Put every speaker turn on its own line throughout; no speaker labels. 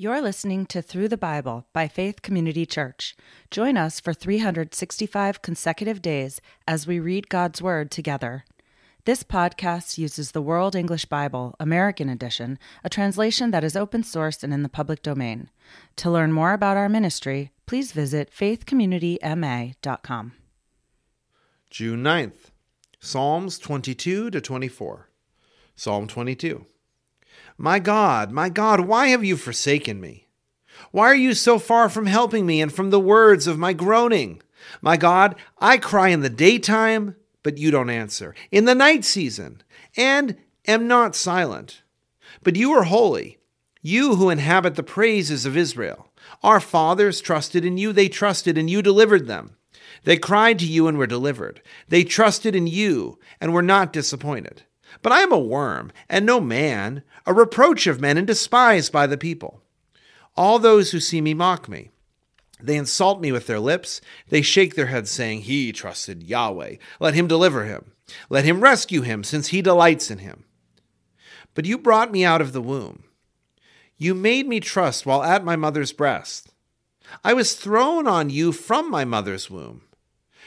You're listening to Through the Bible by Faith Community Church. Join us for 365 consecutive days as we read God's Word together. This podcast uses the World English Bible, American Edition, a translation that is open source and in the public domain. To learn more about our ministry, please visit faithcommunityma.com.
June 9th, Psalms 22 to 24. Psalm 22. My God, my God, why have you forsaken me? Why are you so far from helping me and from the words of my groaning? My God, I cry in the daytime, but you don't answer, in the night season, and am not silent. But you are holy, you who inhabit the praises of Israel. Our fathers trusted in you, they trusted, and you delivered them. They cried to you and were delivered. They trusted in you and were not disappointed. But I am a worm, and no man, a reproach of men, and despised by the people. All those who see me mock me. They insult me with their lips. They shake their heads, saying, He trusted Yahweh. Let him deliver him. Let him rescue him, since he delights in him. But you brought me out of the womb. You made me trust while at my mother's breast. I was thrown on you from my mother's womb.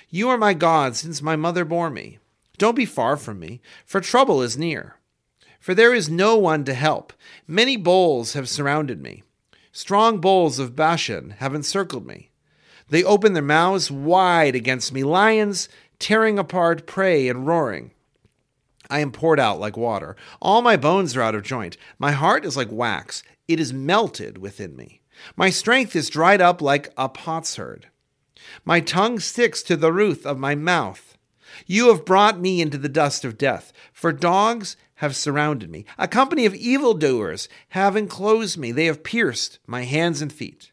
You are my God since my mother bore me. Don't be far from me, for trouble is near. For there is no one to help. Many bulls have surrounded me. Strong bulls of Bashan have encircled me. They open their mouths wide against me, lions tearing apart prey and roaring. I am poured out like water. All my bones are out of joint. My heart is like wax, it is melted within me. My strength is dried up like a potsherd. My tongue sticks to the roof of my mouth. You have brought me into the dust of death, for dogs have surrounded me. A company of evildoers have enclosed me. They have pierced my hands and feet.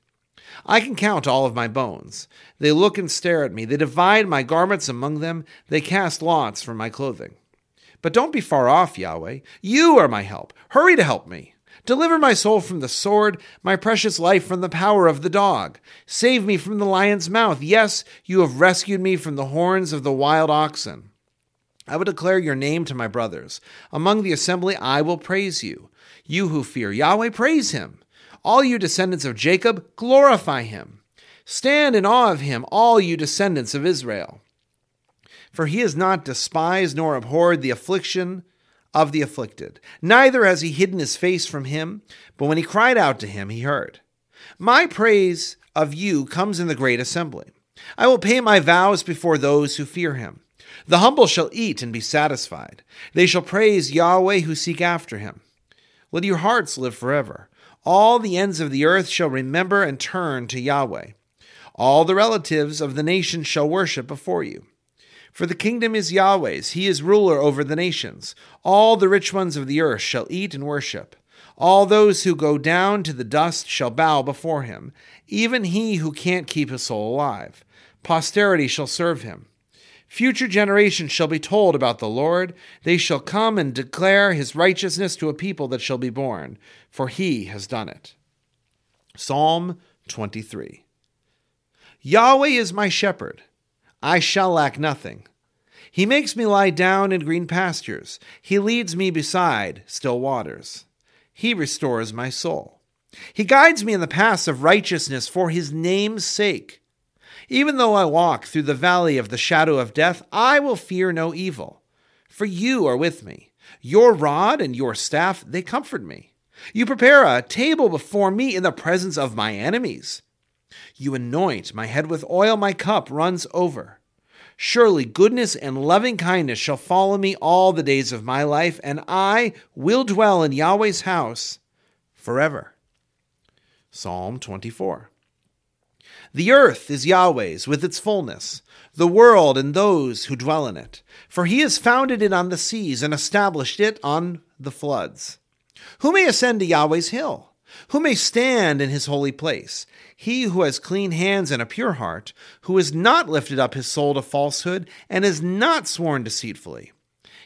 I can count all of my bones. They look and stare at me. They divide my garments among them. They cast lots for my clothing. But don't be far off, Yahweh. You are my help. Hurry to help me. Deliver my soul from the sword, my precious life from the power of the dog. Save me from the lion's mouth. Yes, you have rescued me from the horns of the wild oxen. I will declare your name to my brothers. Among the assembly, I will praise you. You who fear Yahweh, praise him. All you descendants of Jacob, glorify him. Stand in awe of him, all you descendants of Israel. For he has not despised nor abhorred the affliction of the afflicted. Neither has he hidden his face from him, but when he cried out to him, he heard. My praise of you comes in the great assembly. I will pay my vows before those who fear him. The humble shall eat and be satisfied. They shall praise Yahweh who seek after him. Let your hearts live forever. All the ends of the earth shall remember and turn to Yahweh. All the relatives of the nations shall worship before you. For the kingdom is Yahweh's, he is ruler over the nations. All the rich ones of the earth shall eat and worship. All those who go down to the dust shall bow before him, even he who can't keep his soul alive. Posterity shall serve him. Future generations shall be told about the Lord. They shall come and declare his righteousness to a people that shall be born, for he has done it. Psalm 23 Yahweh is my shepherd. I shall lack nothing. He makes me lie down in green pastures. He leads me beside still waters. He restores my soul. He guides me in the paths of righteousness for his name's sake. Even though I walk through the valley of the shadow of death, I will fear no evil, for you are with me. Your rod and your staff, they comfort me. You prepare a table before me in the presence of my enemies. You anoint my head with oil, my cup runs over. Surely goodness and loving kindness shall follow me all the days of my life, and I will dwell in Yahweh's house forever. Psalm 24. The earth is Yahweh's with its fullness, the world and those who dwell in it. For he has founded it on the seas and established it on the floods. Who may ascend to Yahweh's hill? Who may stand in his holy place? He who has clean hands and a pure heart, who has not lifted up his soul to falsehood, and has not sworn deceitfully.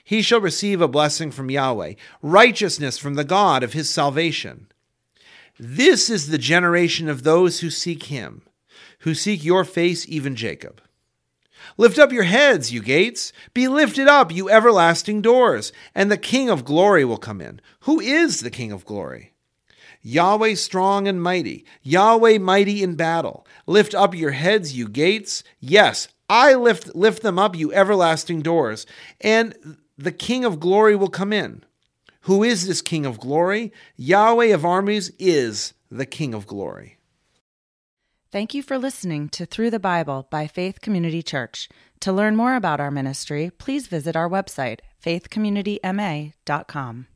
He shall receive a blessing from Yahweh, righteousness from the God of his salvation. This is the generation of those who seek him, who seek your face, even Jacob. Lift up your heads, you gates. Be lifted up, you everlasting doors, and the King of glory will come in. Who is the King of glory? Yahweh strong and mighty, Yahweh mighty in battle. Lift up your heads, you gates. Yes, I lift lift them up, you everlasting doors, and the King of glory will come in. Who is this King of glory? Yahweh of armies is the King of glory.
Thank you for listening to Through the Bible by Faith Community Church. To learn more about our ministry, please visit our website, faithcommunityma.com.